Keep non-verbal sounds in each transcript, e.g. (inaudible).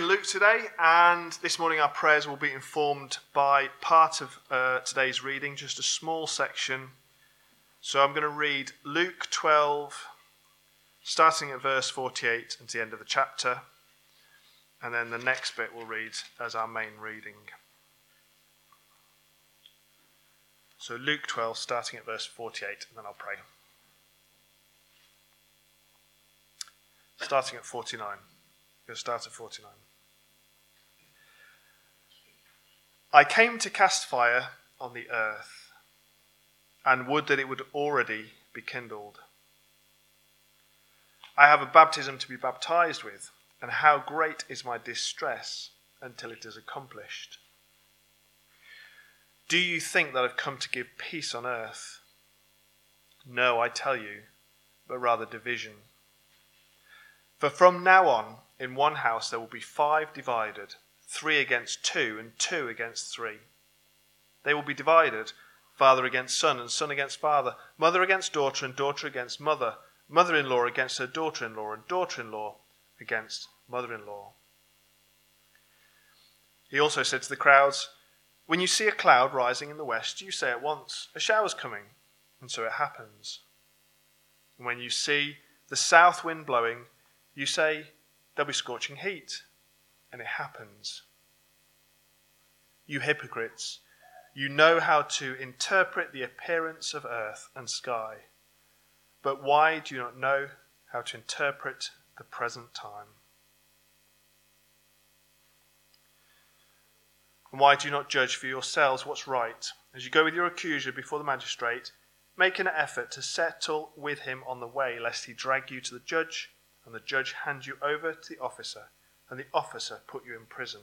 in Luke today, and this morning our prayers will be informed by part of uh, today's reading, just a small section. So I'm going to read Luke 12, starting at verse 48 and the end of the chapter, and then the next bit we'll read as our main reading. So Luke 12, starting at verse 48, and then I'll pray. Starting at 49. We'll start at 49. I came to cast fire on the earth, and would that it would already be kindled. I have a baptism to be baptized with, and how great is my distress until it is accomplished. Do you think that I've come to give peace on earth? No, I tell you, but rather division. For from now on, in one house there will be five divided, three against two, and two against three. They will be divided, father against son, and son against father, mother against daughter, and daughter against mother, mother in law against her daughter in law, and daughter in law against mother in law. He also said to the crowds, When you see a cloud rising in the west, you say at once, A shower's coming, and so it happens. And when you see the south wind blowing, you say, There'll be scorching heat, and it happens. You hypocrites, you know how to interpret the appearance of earth and sky, but why do you not know how to interpret the present time? And why do you not judge for yourselves what's right? As you go with your accuser before the magistrate, make an effort to settle with him on the way, lest he drag you to the judge and the judge hand you over to the officer, and the officer put you in prison.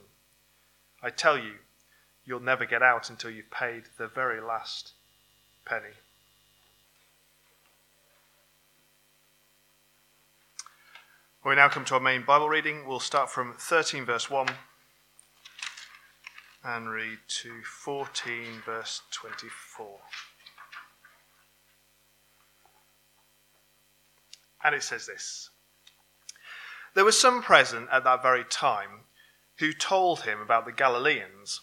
I tell you, you'll never get out until you've paid the very last penny. we now come to our main Bible reading, we'll start from 13, verse 1, and read to 14, verse 24. And it says this. There were some present at that very time who told him about the Galileans,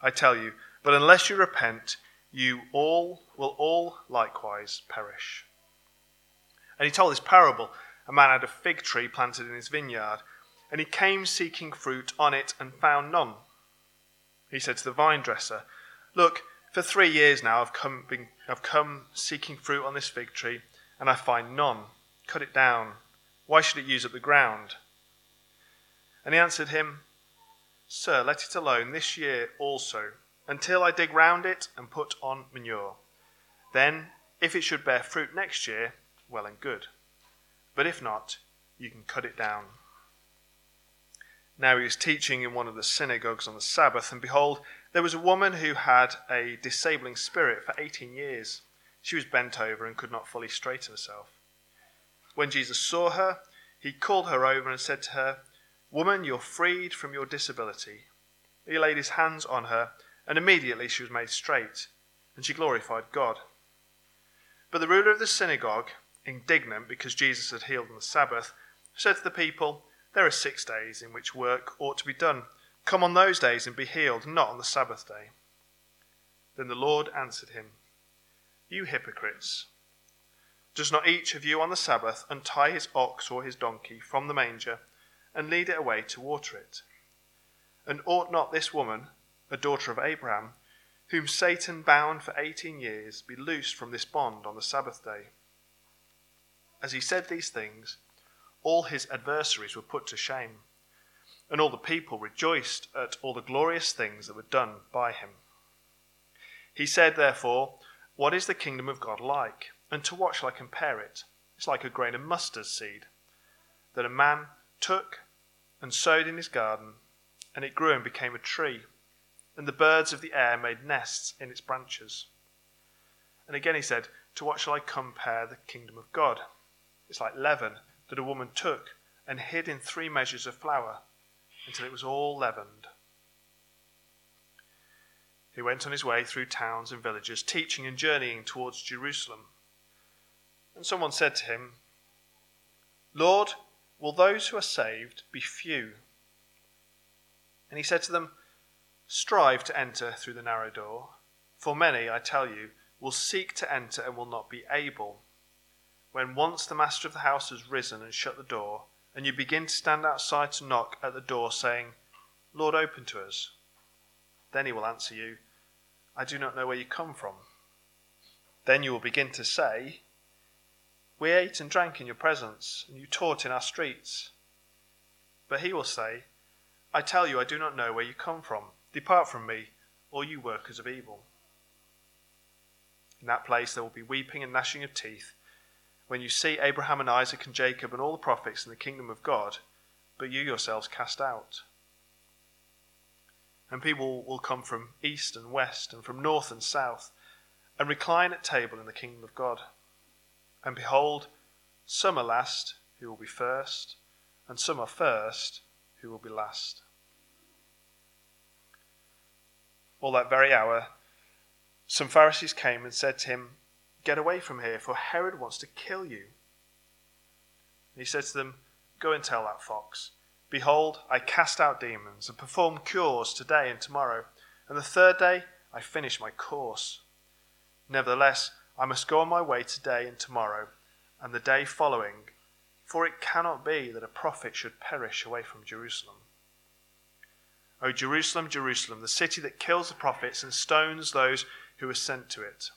I tell you, but unless you repent, you all will all likewise perish. And he told this parable a man had a fig tree planted in his vineyard, and he came seeking fruit on it and found none. He said to the vine dresser, Look, for three years now I've come, been, I've come seeking fruit on this fig tree, and I find none. Cut it down. Why should it use up the ground? And he answered him, Sir, let it alone this year also, until I dig round it and put on manure. Then, if it should bear fruit next year, well and good. But if not, you can cut it down. Now he was teaching in one of the synagogues on the Sabbath, and behold, there was a woman who had a disabling spirit for eighteen years. She was bent over and could not fully straighten herself. When Jesus saw her, he called her over and said to her, Woman, you're freed from your disability. He laid his hands on her, and immediately she was made straight, and she glorified God. But the ruler of the synagogue, indignant because Jesus had healed on the Sabbath, said to the people, There are six days in which work ought to be done. Come on those days and be healed, not on the Sabbath day. Then the Lord answered him, You hypocrites! Does not each of you on the Sabbath untie his ox or his donkey from the manger and lead it away to water it? And ought not this woman, a daughter of Abraham, whom Satan bound for eighteen years, be loosed from this bond on the Sabbath day? As he said these things, all his adversaries were put to shame, and all the people rejoiced at all the glorious things that were done by him. He said, therefore, What is the kingdom of God like? And to what shall I compare it? It's like a grain of mustard seed that a man took and sowed in his garden, and it grew and became a tree, and the birds of the air made nests in its branches. And again he said, To what shall I compare the kingdom of God? It's like leaven that a woman took and hid in three measures of flour until it was all leavened. He went on his way through towns and villages, teaching and journeying towards Jerusalem. And someone said to him, Lord, will those who are saved be few? And he said to them, Strive to enter through the narrow door, for many, I tell you, will seek to enter and will not be able. When once the master of the house has risen and shut the door, and you begin to stand outside to knock at the door, saying, Lord, open to us, then he will answer you, I do not know where you come from. Then you will begin to say, we ate and drank in your presence, and you taught in our streets. But he will say, I tell you, I do not know where you come from. Depart from me, all you workers of evil. In that place there will be weeping and gnashing of teeth when you see Abraham and Isaac and Jacob and all the prophets in the kingdom of God, but you yourselves cast out. And people will come from east and west and from north and south and recline at table in the kingdom of God. And behold, some are last who will be first, and some are first who will be last. All that very hour, some Pharisees came and said to him, Get away from here, for Herod wants to kill you. And he said to them, Go and tell that fox, Behold, I cast out demons and perform cures today and tomorrow, and the third day I finish my course. Nevertheless, I must go on my way today and tomorrow, and the day following, for it cannot be that a prophet should perish away from Jerusalem. O Jerusalem, Jerusalem, the city that kills the prophets and stones those who are sent to it.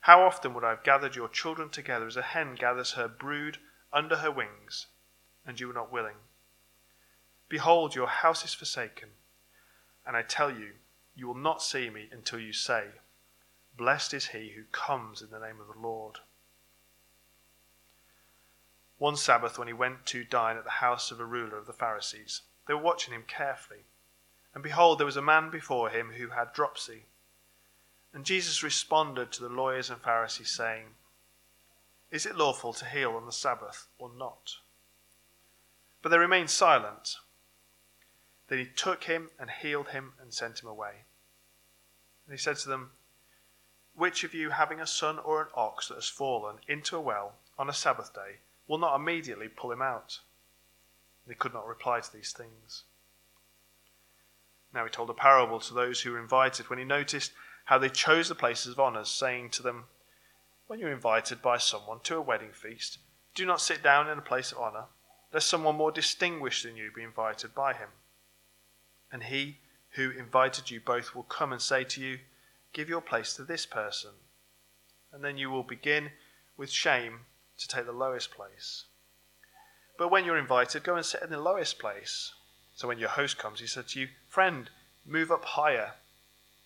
How often would I have gathered your children together as a hen gathers her brood under her wings, and you were not willing? Behold, your house is forsaken, and I tell you, you will not see me until you say, Blessed is he who comes in the name of the Lord. One Sabbath, when he went to dine at the house of a ruler of the Pharisees, they were watching him carefully. And behold, there was a man before him who had dropsy. And Jesus responded to the lawyers and Pharisees, saying, Is it lawful to heal on the Sabbath or not? But they remained silent. Then he took him and healed him and sent him away. And he said to them, which of you, having a son or an ox that has fallen into a well on a Sabbath day, will not immediately pull him out? They could not reply to these things. Now he told a parable to those who were invited when he noticed how they chose the places of honour, saying to them, When you are invited by someone to a wedding feast, do not sit down in a place of honour, lest someone more distinguished than you be invited by him. And he who invited you both will come and say to you, Give your place to this person. And then you will begin with shame to take the lowest place. But when you're invited, go and sit in the lowest place. So when your host comes, he said to you, Friend, move up higher.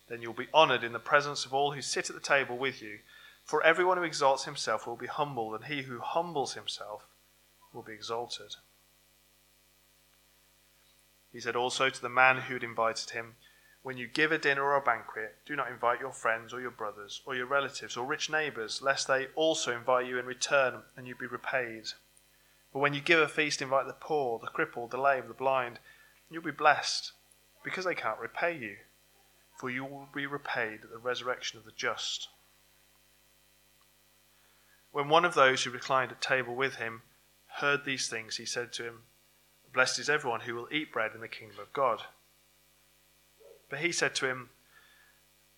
Then you'll be honored in the presence of all who sit at the table with you. For everyone who exalts himself will be humbled, and he who humbles himself will be exalted. He said also to the man who had invited him, when you give a dinner or a banquet, do not invite your friends or your brothers or your relatives or rich neighbors, lest they also invite you in return and you be repaid. But when you give a feast, invite the poor, the crippled, the lame, the blind, and you'll be blessed, because they can't repay you, for you will be repaid at the resurrection of the just. When one of those who reclined at table with him heard these things, he said to him, Blessed is everyone who will eat bread in the kingdom of God. But he said to him,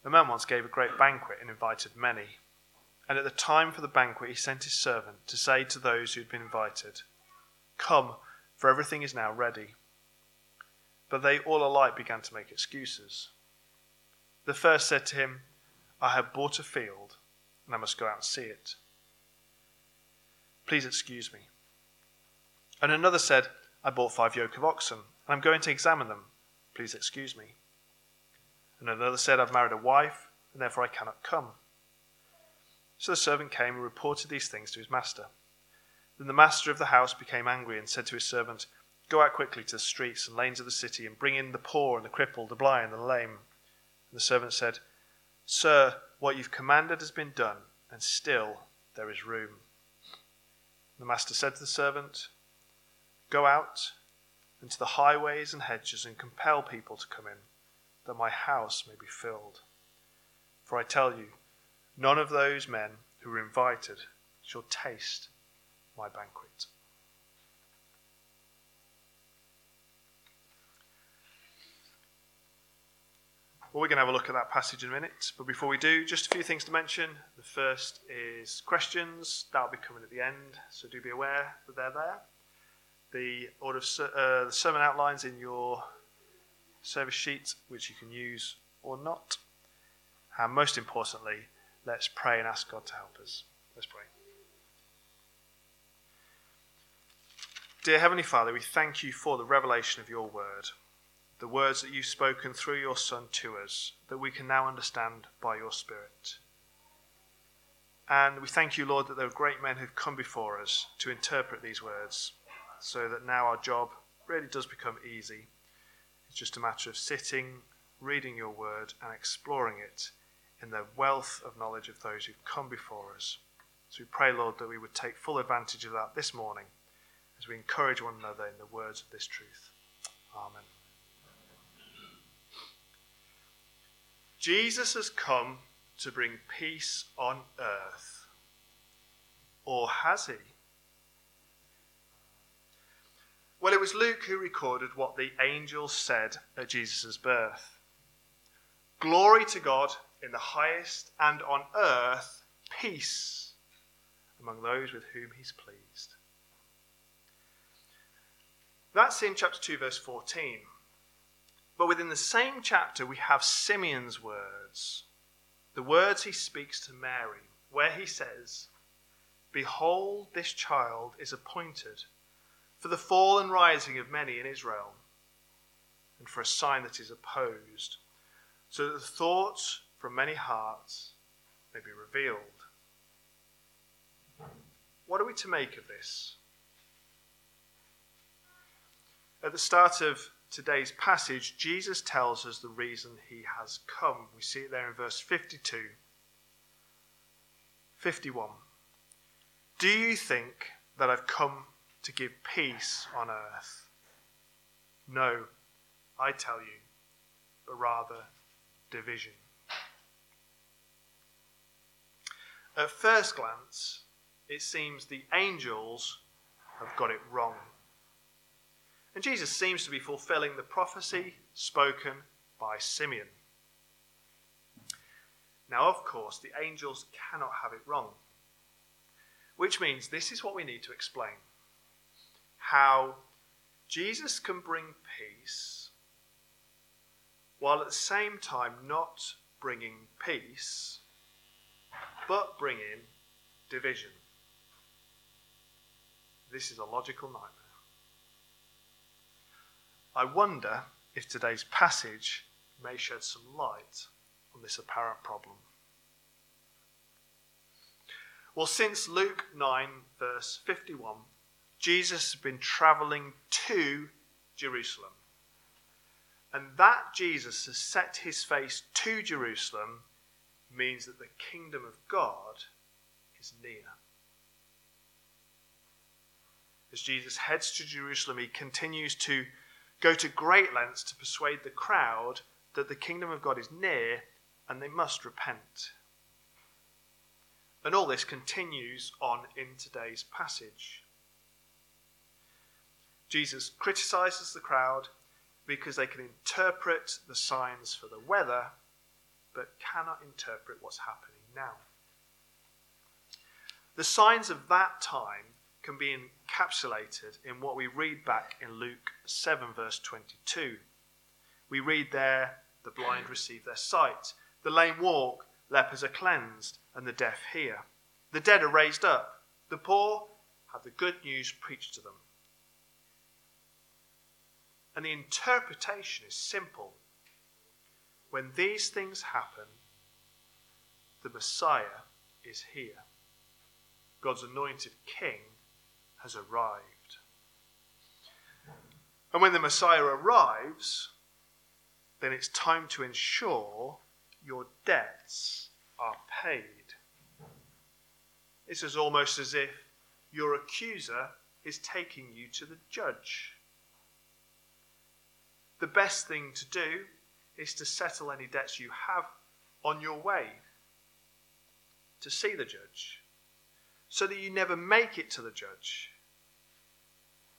The man once gave a great banquet and invited many. And at the time for the banquet, he sent his servant to say to those who had been invited, Come, for everything is now ready. But they all alike began to make excuses. The first said to him, I have bought a field, and I must go out and see it. Please excuse me. And another said, I bought five yoke of oxen, and I'm going to examine them. Please excuse me. And another said, I've married a wife, and therefore I cannot come. So the servant came and reported these things to his master. Then the master of the house became angry and said to his servant, Go out quickly to the streets and lanes of the city and bring in the poor and the crippled, the blind and the lame. And the servant said, Sir, what you've commanded has been done, and still there is room. The master said to the servant, Go out into the highways and hedges and compel people to come in, that my house may be filled. For I tell you, none of those men who were invited shall taste my banquet. Well, we're going to have a look at that passage in a minute. But before we do, just a few things to mention. The first is questions. That'll be coming at the end, so do be aware that they're there. The order of uh, the sermon outlines in your service sheet, which you can use or not. And most importantly, let's pray and ask God to help us. Let's pray. Dear Heavenly Father, we thank you for the revelation of your word the words that you've spoken through your Son to us, that we can now understand by your Spirit. And we thank you, Lord, that there are great men who've come before us to interpret these words, so that now our job really does become easy. It's just a matter of sitting, reading your word, and exploring it in the wealth of knowledge of those who've come before us. So we pray, Lord, that we would take full advantage of that this morning as we encourage one another in the words of this truth. Amen. Jesus has come to bring peace on earth. Or has he? Well, it was Luke who recorded what the angels said at Jesus' birth Glory to God in the highest, and on earth, peace among those with whom he's pleased. That's in chapter 2, verse 14. But within the same chapter, we have Simeon's words, the words he speaks to Mary, where he says, Behold, this child is appointed for the fall and rising of many in Israel, and for a sign that is opposed, so that the thoughts from many hearts may be revealed. What are we to make of this? At the start of today's passage, Jesus tells us the reason he has come. We see it there in verse 52. 51. Do you think that I've come to give peace on earth? No, I tell you, but rather division. At first glance, it seems the angels have got it wrong. And Jesus seems to be fulfilling the prophecy spoken by Simeon. Now, of course, the angels cannot have it wrong, which means this is what we need to explain how Jesus can bring peace while at the same time not bringing peace, but bringing division. This is a logical nightmare. I wonder if today's passage may shed some light on this apparent problem. Well, since Luke 9, verse 51, Jesus has been traveling to Jerusalem. And that Jesus has set his face to Jerusalem means that the kingdom of God is near. As Jesus heads to Jerusalem, he continues to go to great lengths to persuade the crowd that the kingdom of God is near and they must repent. And all this continues on in today's passage. Jesus criticizes the crowd because they can interpret the signs for the weather, but cannot interpret what's happening now. The signs of that time can be encapsulated in what we read back in Luke 7, verse 22. We read there, the blind receive their sight, the lame walk, lepers are cleansed, and the deaf hear. The dead are raised up, the poor have the good news preached to them. And the interpretation is simple. When these things happen, the Messiah is here. God's anointed king has arrived. And when the Messiah arrives, then it's time to ensure your debts are paid. This is almost as if your accuser is taking you to the judge. The best thing to do is to settle any debts you have on your way to see the judge so that you never make it to the judge.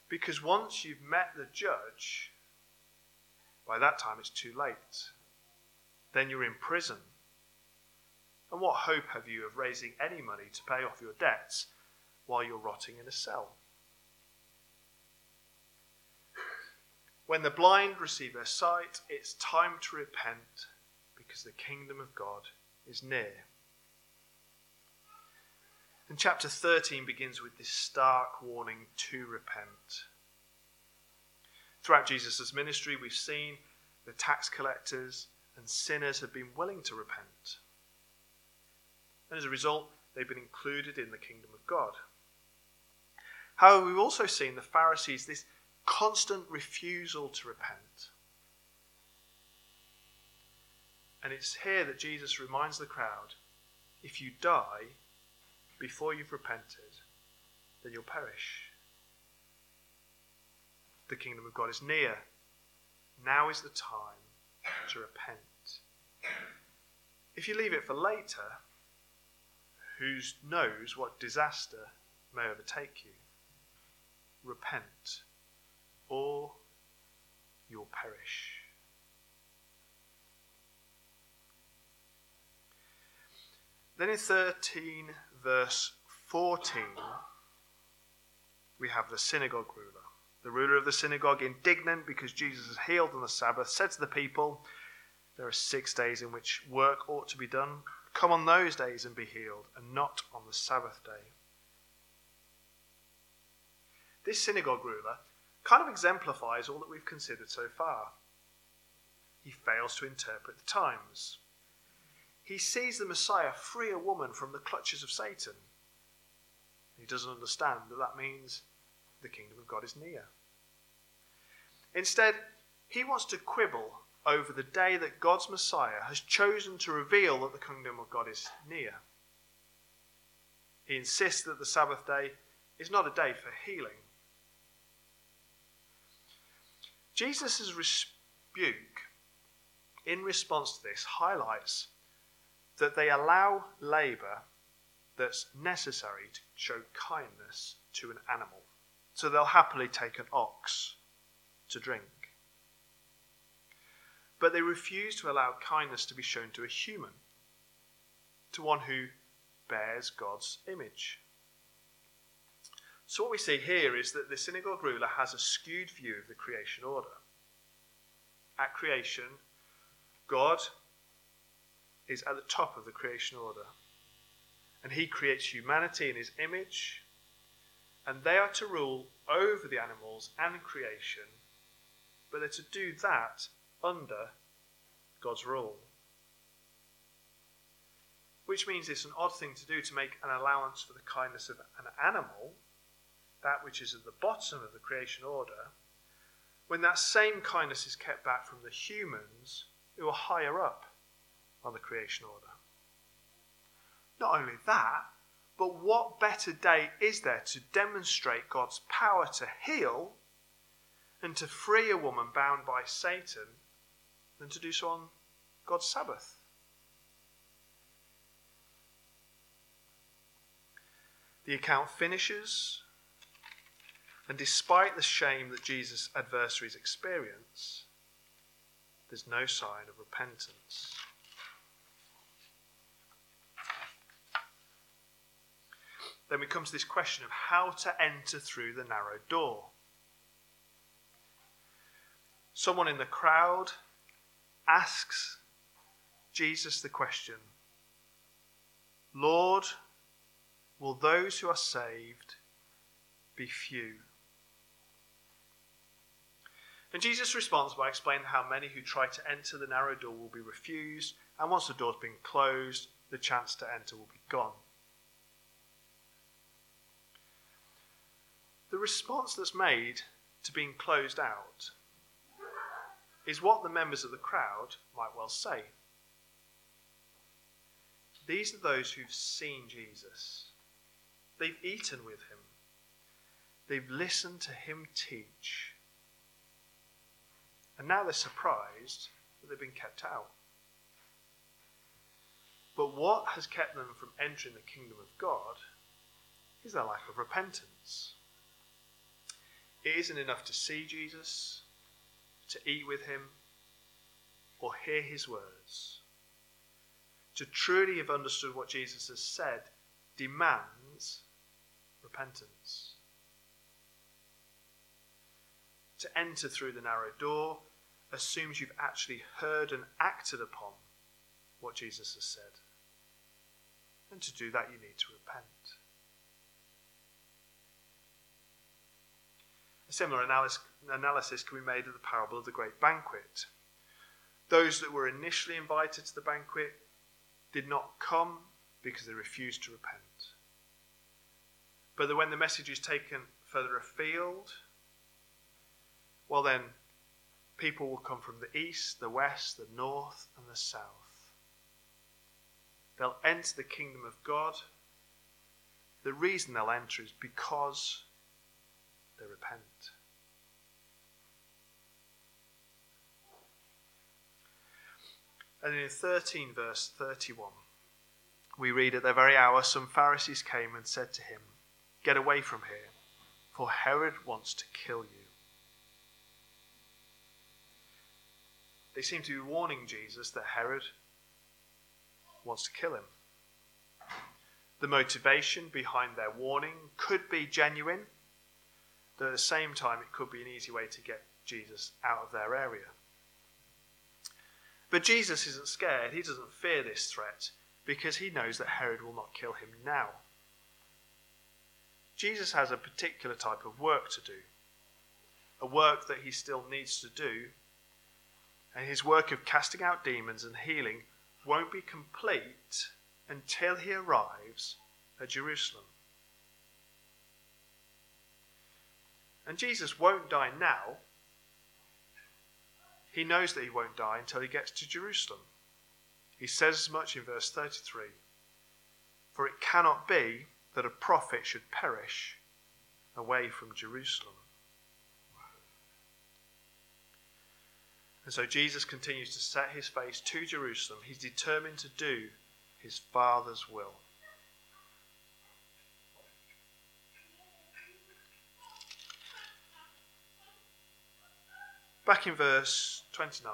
Because once you've met the judge, by that time it's too late. Then you're in prison. And what hope have you of raising any money to pay off your debts while you're rotting in a cell? When the blind receive their sight, it's time to repent because the kingdom of God is near. And chapter 13 begins with this stark warning to repent. Throughout Jesus' ministry, we've seen the tax collectors and sinners have been willing to repent. And as a result, they've been included in the kingdom of God. However, we've also seen the Pharisees, this constant refusal to repent. And it's here that Jesus reminds the crowd if you die before you've repented, then you'll perish. The kingdom of God is near. Now is the time to repent. If you leave it for later, who knows what disaster may overtake you? Repent or you'll perish. Then in 13, verse 14, we have the synagogue ruler. The ruler of the synagogue, indignant because Jesus is healed on the Sabbath, said to the people, There are six days in which work ought to be done. Come on those days and be healed, and not on the Sabbath day. This synagogue ruler kind of exemplifies all that we've considered so far. He fails to interpret the times. He sees the Messiah free a woman from the clutches of Satan. He doesn't understand that that means the kingdom of God is near. Instead, he wants to quibble over the day that God's Messiah has chosen to reveal that the kingdom of God is near. He insists that the Sabbath day is not a day for healing, Jesus' rebuke in response to this highlights that they allow labour that's necessary to show kindness to an animal. So they'll happily take an ox to drink. But they refuse to allow kindness to be shown to a human, to one who bears God's image. So, what we see here is that the synagogue ruler has a skewed view of the creation order. At creation, God is at the top of the creation order. And he creates humanity in his image, and they are to rule over the animals and creation, but they're to do that under God's rule. Which means it's an odd thing to do to make an allowance for the kindness of an animal that which is at the bottom of the creation order, when that same kindness is kept back from the humans who are higher up on the creation order. Not only that, but what better day is there to demonstrate God's power to heal and to free a woman bound by Satan than to do so on God's Sabbath? The account finishes and despite the shame that Jesus' adversaries experience, there's no sign of repentance. Then we come to this question of how to enter through the narrow door. Someone in the crowd asks Jesus the question Lord, will those who are saved be few? And Jesus responds by explaining how many who try to enter the narrow door will be refused, and once the door's been closed, the chance to enter will be gone. The response that's made to being closed out is what the members of the crowd might well say. These are those who've seen Jesus. They've eaten with him. They've listened to him teach. And now they're surprised that they've been kept out. But what has kept them from entering the kingdom of God is their lack of repentance. It isn't enough to see Jesus, to eat with him, or hear his words. To truly have understood what Jesus has said demands repentance. To enter through the narrow door assumes you've actually heard and acted upon what Jesus has said. And to do that, you need to repent. A similar analysis can be made of the parable of the great banquet. Those that were initially invited to the banquet did not come because they refused to repent. But when the message is taken further afield, well, then people will come from the east, the west, the north, and the south. They'll enter the kingdom of God. The reason they'll enter is because they repent. And in 13, verse 31, we read at the very hour some Pharisees came and said to him, Get away from here, for Herod wants to kill you. They seem to be warning Jesus that Herod wants to kill him. The motivation behind their warning could be genuine, though at the same time it could be an easy way to get Jesus out of their area. But Jesus isn't scared. He doesn't fear this threat because he knows that Herod will not kill him now. Jesus has a particular type of work to do, a work that he still needs to do, and his work of casting out demons and healing won't be complete until he arrives at Jerusalem. And Jesus won't die now. He knows that he won't die until he gets to Jerusalem. He says as much in verse 33 For it cannot be that a prophet should perish away from Jerusalem. And so Jesus continues to set his face to Jerusalem. He's determined to do his Father's will. Back in verse 29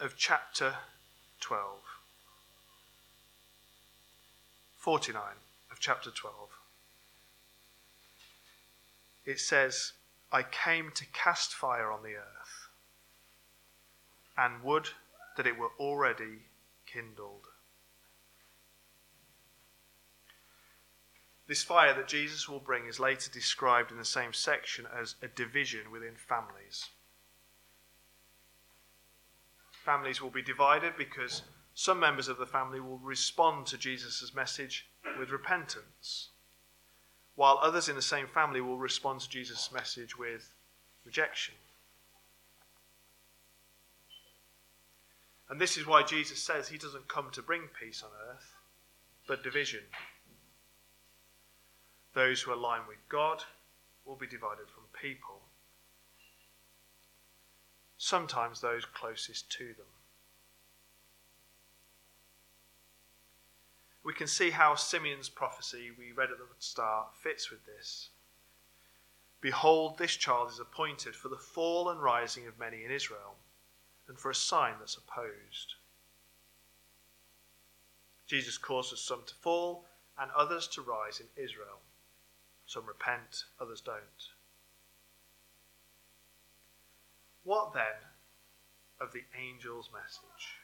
of chapter 12. 49 of chapter 12. It says, I came to cast fire on the earth, and would that it were already kindled. This fire that Jesus will bring is later described in the same section as a division within families. Families will be divided because some members of the family will respond to Jesus' message with repentance, while others in the same family will respond to Jesus' message with rejection. And this is why Jesus says he doesn't come to bring peace on earth, but division. Those who align with God will be divided from people, sometimes those closest to them. We can see how Simeon's prophecy we read at the start fits with this. Behold, this child is appointed for the fall and rising of many in Israel, for a sign that's opposed. Jesus causes some to fall and others to rise in Israel. Some repent, others don't. What then of the angel's message?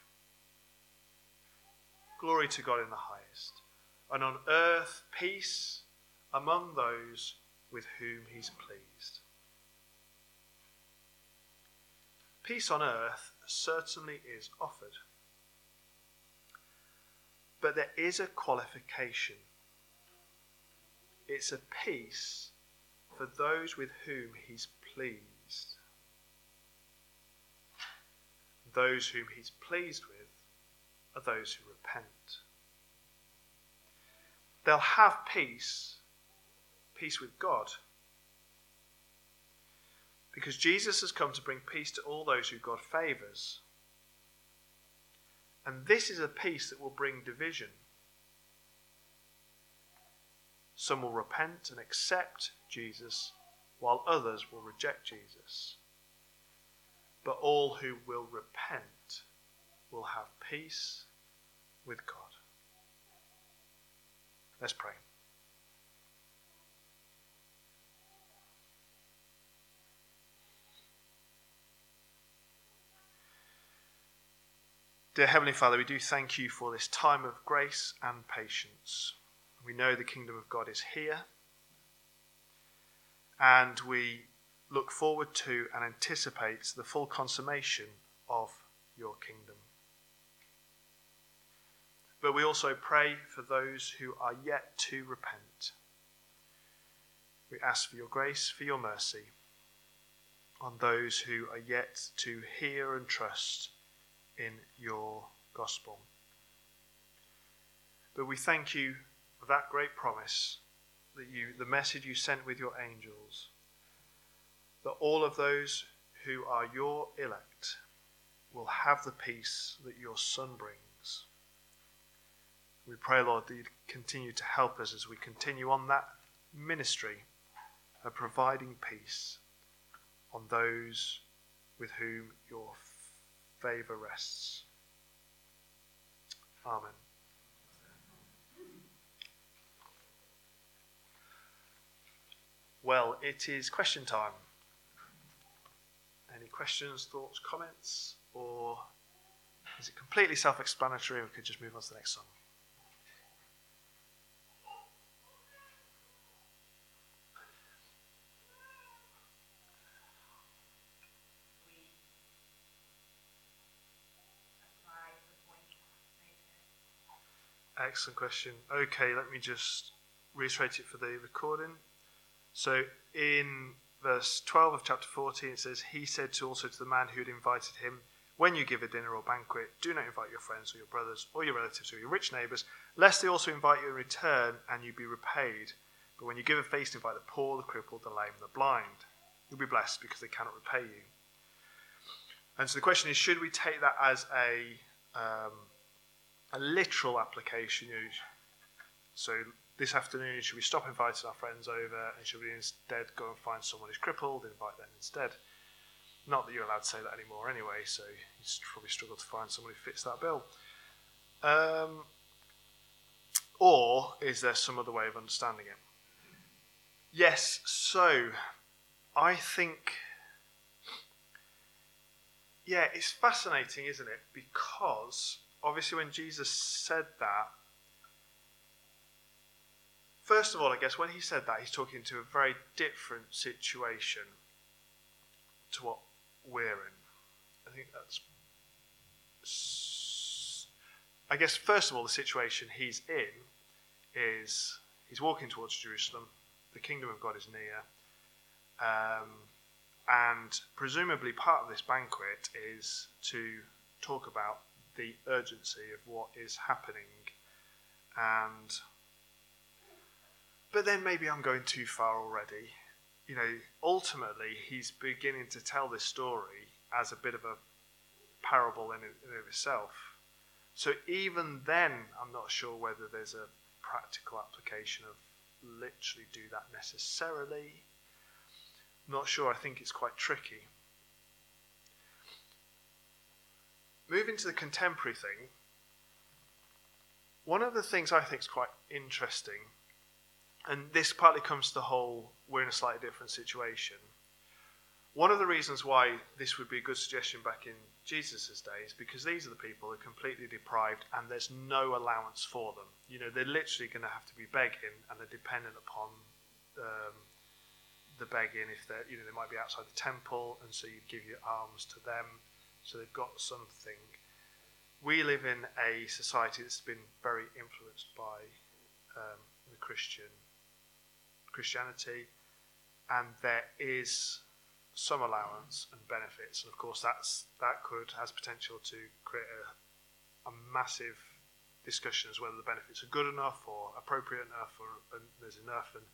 Glory to God in the highest, and on earth peace among those with whom he's pleased. Peace on earth certainly is offered. But there is a qualification it's a peace for those with whom he's pleased. Those whom he's pleased with are those who repent. They'll have peace, peace with God, because Jesus has come to bring peace to all those who God favours. And this is a peace that will bring division. Some will repent and accept Jesus, while others will reject Jesus. But all who will repent will have peace with God. Let's pray. Dear Heavenly Father, we do thank you for this time of grace and patience. We know the kingdom of God is here, and we look forward to and anticipate the full consummation of your kingdom. But we also pray for those who are yet to repent. We ask for your grace, for your mercy on those who are yet to hear and trust in your gospel. But we thank you for that great promise that you the message you sent with your angels that all of those who are your elect will have the peace that your son brings. We pray, Lord, that you continue to help us as we continue on that ministry of providing peace on those with whom your favour rests. Amen. Well, it is question time. Any questions, thoughts, comments, or is it completely self explanatory? We could just move on to the next song. Excellent question. Okay, let me just reiterate it for the recording. So in verse 12 of chapter 14, it says, He said to also to the man who had invited him, When you give a dinner or banquet, do not invite your friends or your brothers or your relatives or your rich neighbours, lest they also invite you in return and you be repaid. But when you give a feast, invite the poor, the crippled, the lame, the blind. You'll be blessed because they cannot repay you. And so the question is, should we take that as a um, a literal application. So this afternoon, should we stop inviting our friends over and should we instead go and find someone who's crippled, and invite them instead? Not that you're allowed to say that anymore anyway, so you probably struggle to find someone who fits that bill. Um, or is there some other way of understanding it? Yes, so I think, yeah, it's fascinating, isn't it? Because obviously, when Jesus said that, first of all, I guess when he said that, he's talking to a very different situation to what we're in. I think that's. I guess, first of all, the situation he's in is he's walking towards Jerusalem. The kingdom of God is near. Um, and presumably, part of this banquet is to talk about the urgency of what is happening and but then maybe I'm going too far already. You know, ultimately he's beginning to tell this story as a bit of a parable in, itself. So even then, I'm not sure whether there's a practical application of literally do that necessarily. not sure. I think it's quite tricky. Moving to the contemporary thing, one of the things I think is quite interesting, and this partly comes to the whole we're in a slightly different situation. One of the reasons why this would be a good suggestion back in Jesus' days, because these are the people who are completely deprived and there's no allowance for them. You know, they're literally going to have to be begging and they're dependent upon um, the begging if they're, you know, they might be outside the temple and so you give your alms to them so they've got something. We live in a society that's been very influenced by um, the Christian Christianity, and there is some allowance and benefits, and of course that's that could has potential to create a, a massive discussion as whether the benefits are good enough or appropriate enough or there's enough, and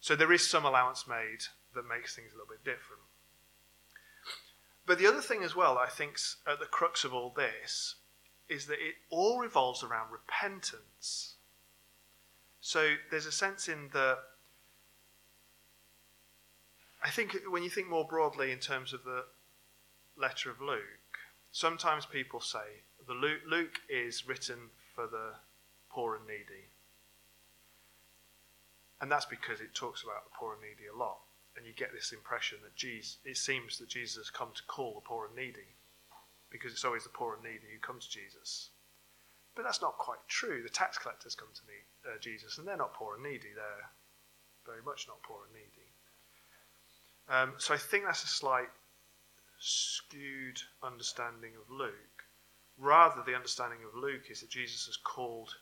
so there is some allowance made that makes things a little bit different. But the other thing as well, I think, at the crux of all this, is that it all revolves around repentance. So there's a sense in the I think when you think more broadly in terms of the letter of Luke, sometimes people say the Luke, Luke is written for the poor and needy. And that's because it talks about the poor and needy a lot. And you get this impression that Jesus, it seems that Jesus has come to call the poor and needy because it's always the poor and needy who come to Jesus. But that's not quite true. The tax collectors come to need, uh, Jesus and they're not poor and needy. They're very much not poor and needy. Um, so I think that's a slight skewed understanding of Luke. Rather, the understanding of Luke is that Jesus has called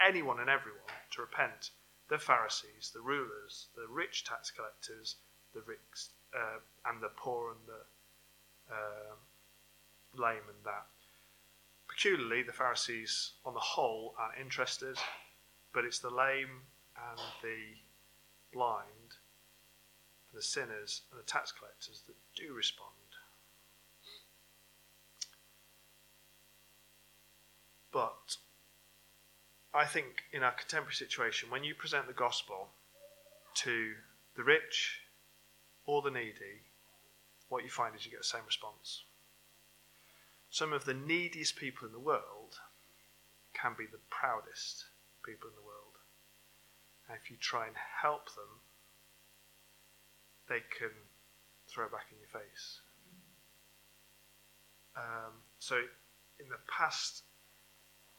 anyone and everyone to repent the Pharisees, the rulers, the rich tax collectors, the rich, uh, and the poor and the uh, lame and that. Peculiarly, the Pharisees, on the whole, are interested, but it's the lame and the blind and the sinners and the tax collectors that do respond. But I think in our contemporary situation, when you present the gospel to the rich or the needy, what you find is you get the same response. Some of the neediest people in the world can be the proudest people in the world. And if you try and help them they can throw back in your face. Um, so, in the past,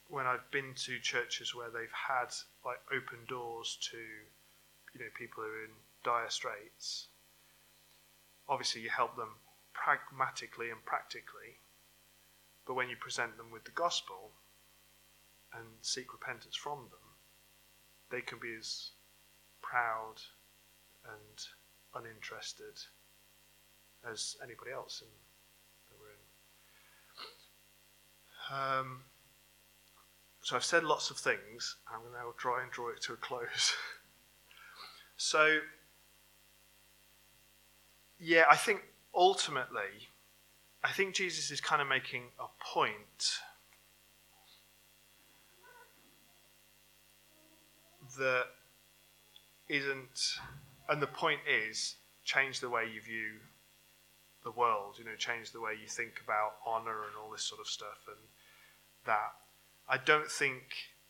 when I've been to churches where they've had like open doors to, you know, people who are in dire straits, obviously you help them pragmatically and practically, but when you present them with the gospel and seek repentance from them, they can be as proud and uninterested as anybody else in the room. Um, so I've said lots of things. I'm going to now try and draw it to a close. (laughs) so, yeah, I think ultimately, I think Jesus is kind of making a point that isn't and the point is change the way you view the world, you know, change the way you think about honor and all this sort of stuff and that. I don't think,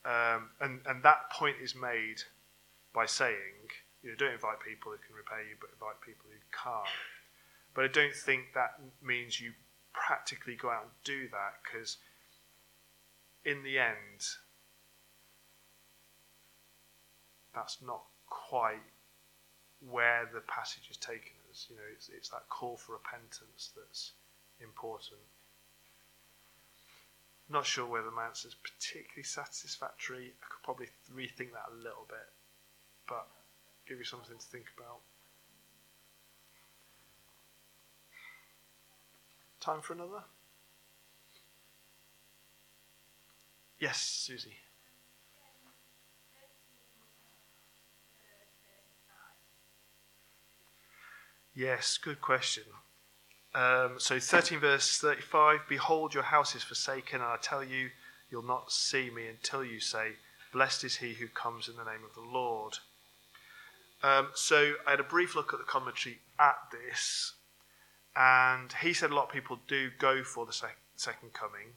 um, and, and that point is made by saying, you know, don't invite people who can repay you, but invite people who can't. But I don't think that means you practically go out and do that because in the end, that's not quite where the passage is taking us. You know, it's, it's that call for repentance that's important. Not sure whether my answer is particularly satisfactory. I could probably rethink that a little bit, but give you something to think about. Time for another? Yes, Susie. Yes, good question. Um, so 13 verse 35 Behold, your house is forsaken, and I tell you, you'll not see me until you say, Blessed is he who comes in the name of the Lord. Um, so I had a brief look at the commentary at this, and he said a lot of people do go for the sec- second coming.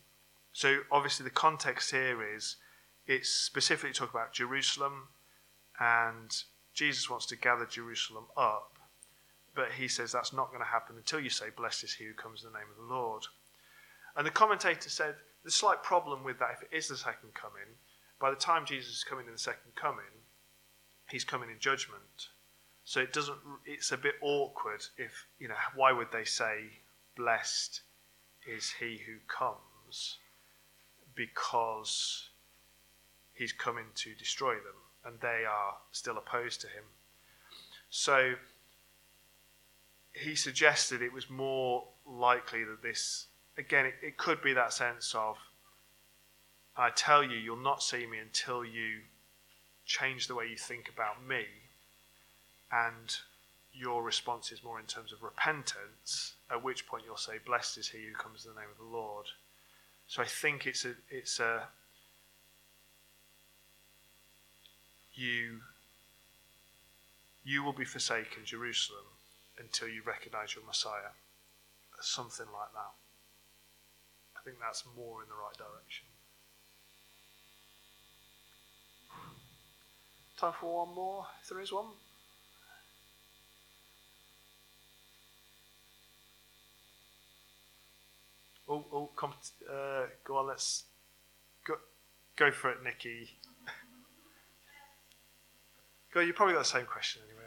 So obviously, the context here is it's specifically talking about Jerusalem, and Jesus wants to gather Jerusalem up but he says that's not going to happen until you say, Blessed is he who comes in the name of the Lord. And the commentator said the slight problem with that, if it is the second coming, by the time Jesus is coming in the second coming, he's coming in judgment. So it doesn't. It's a bit awkward. If you know, why would they say, "Blessed is he who comes," because he's coming to destroy them, and they are still opposed to him. So he suggested it was more likely that this, again, it, it could be that sense of, I tell you, you'll not see me until you change the way you think about me. And your response is more in terms of repentance, at which point you'll say, Blessed is he who comes in the name of the Lord. So I think it's a it's a you you will be forsaken, Jerusalem, until you recognize your Messiah. Something like that. I think that's more in the right direction. Time for one more, if there is one. Oh, oh, come, uh, go on, let's go, go for it, Nikki. (laughs) go, you probably got the same question anyway.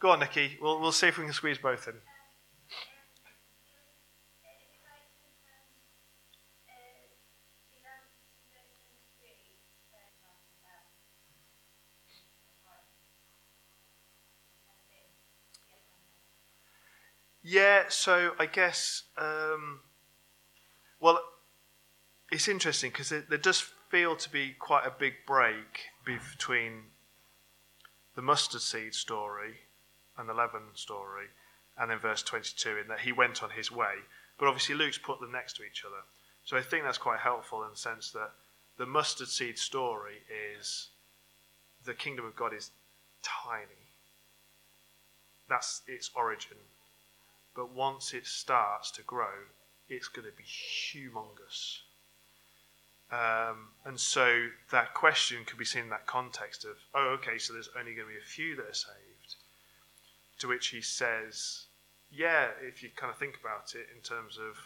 Go on, Nikki. We'll, we'll see if we can squeeze both in. Yeah, so I guess, um, well, it's interesting because there, there does feel to be quite a big break between the mustard seed story and the leaven story, and then verse 22 in that he went on his way. But obviously, Luke's put them next to each other. So I think that's quite helpful in the sense that the mustard seed story is the kingdom of God is tiny. That's its origin. But once it starts to grow, it's going to be humongous. Um, and so that question could be seen in that context of, oh, okay, so there's only going to be a few that are saved. To which he says, yeah, if you kind of think about it in terms of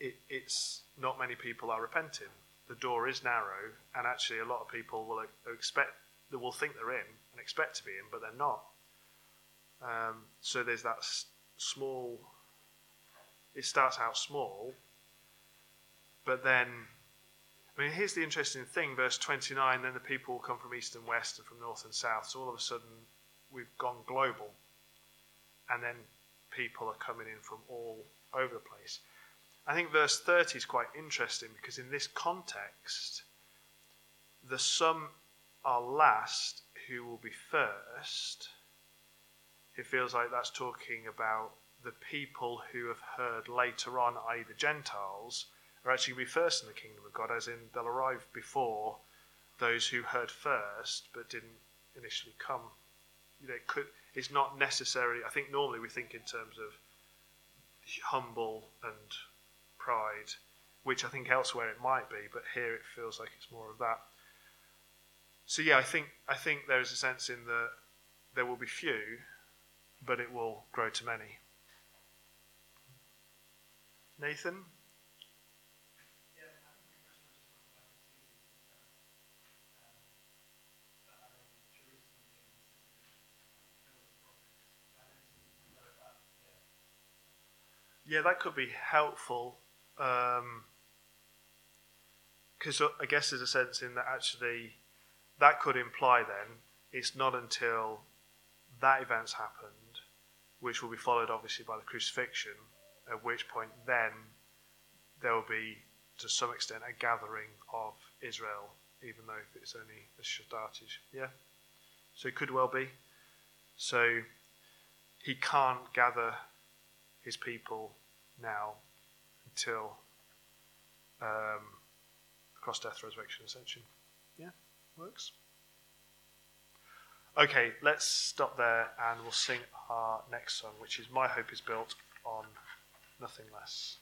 it, it's not many people are repenting. The door is narrow, and actually, a lot of people will expect, they will think they're in and expect to be in, but they're not. Um, so there's that small, it starts out small, but then, I mean, here's the interesting thing verse 29 then the people come from east and west and from north and south. So all of a sudden, we've gone global. And then people are coming in from all over the place. I think verse 30 is quite interesting because in this context, the some are last who will be first it feels like that's talking about the people who have heard later on, i.e., the Gentiles, are actually be first in the kingdom of God, as in they'll arrive before those who heard first but didn't initially come. You know, it could, it's not necessarily. I think normally we think in terms of humble and pride, which I think elsewhere it might be, but here it feels like it's more of that. So yeah, I think I think there is a sense in that there will be few but it will grow to many. Nathan? Yeah, that could be helpful. Because um, I guess there's a sense in that actually that could imply then it's not until that event's happened which will be followed obviously by the crucifixion, at which point then there will be, to some extent, a gathering of Israel, even though it's only a started. Yeah? So it could well be. So he can't gather his people now until um, cross death, resurrection, ascension. Yeah? Works? Okay, let's stop there and we'll sing our next song, which is My Hope is Built on Nothing Less.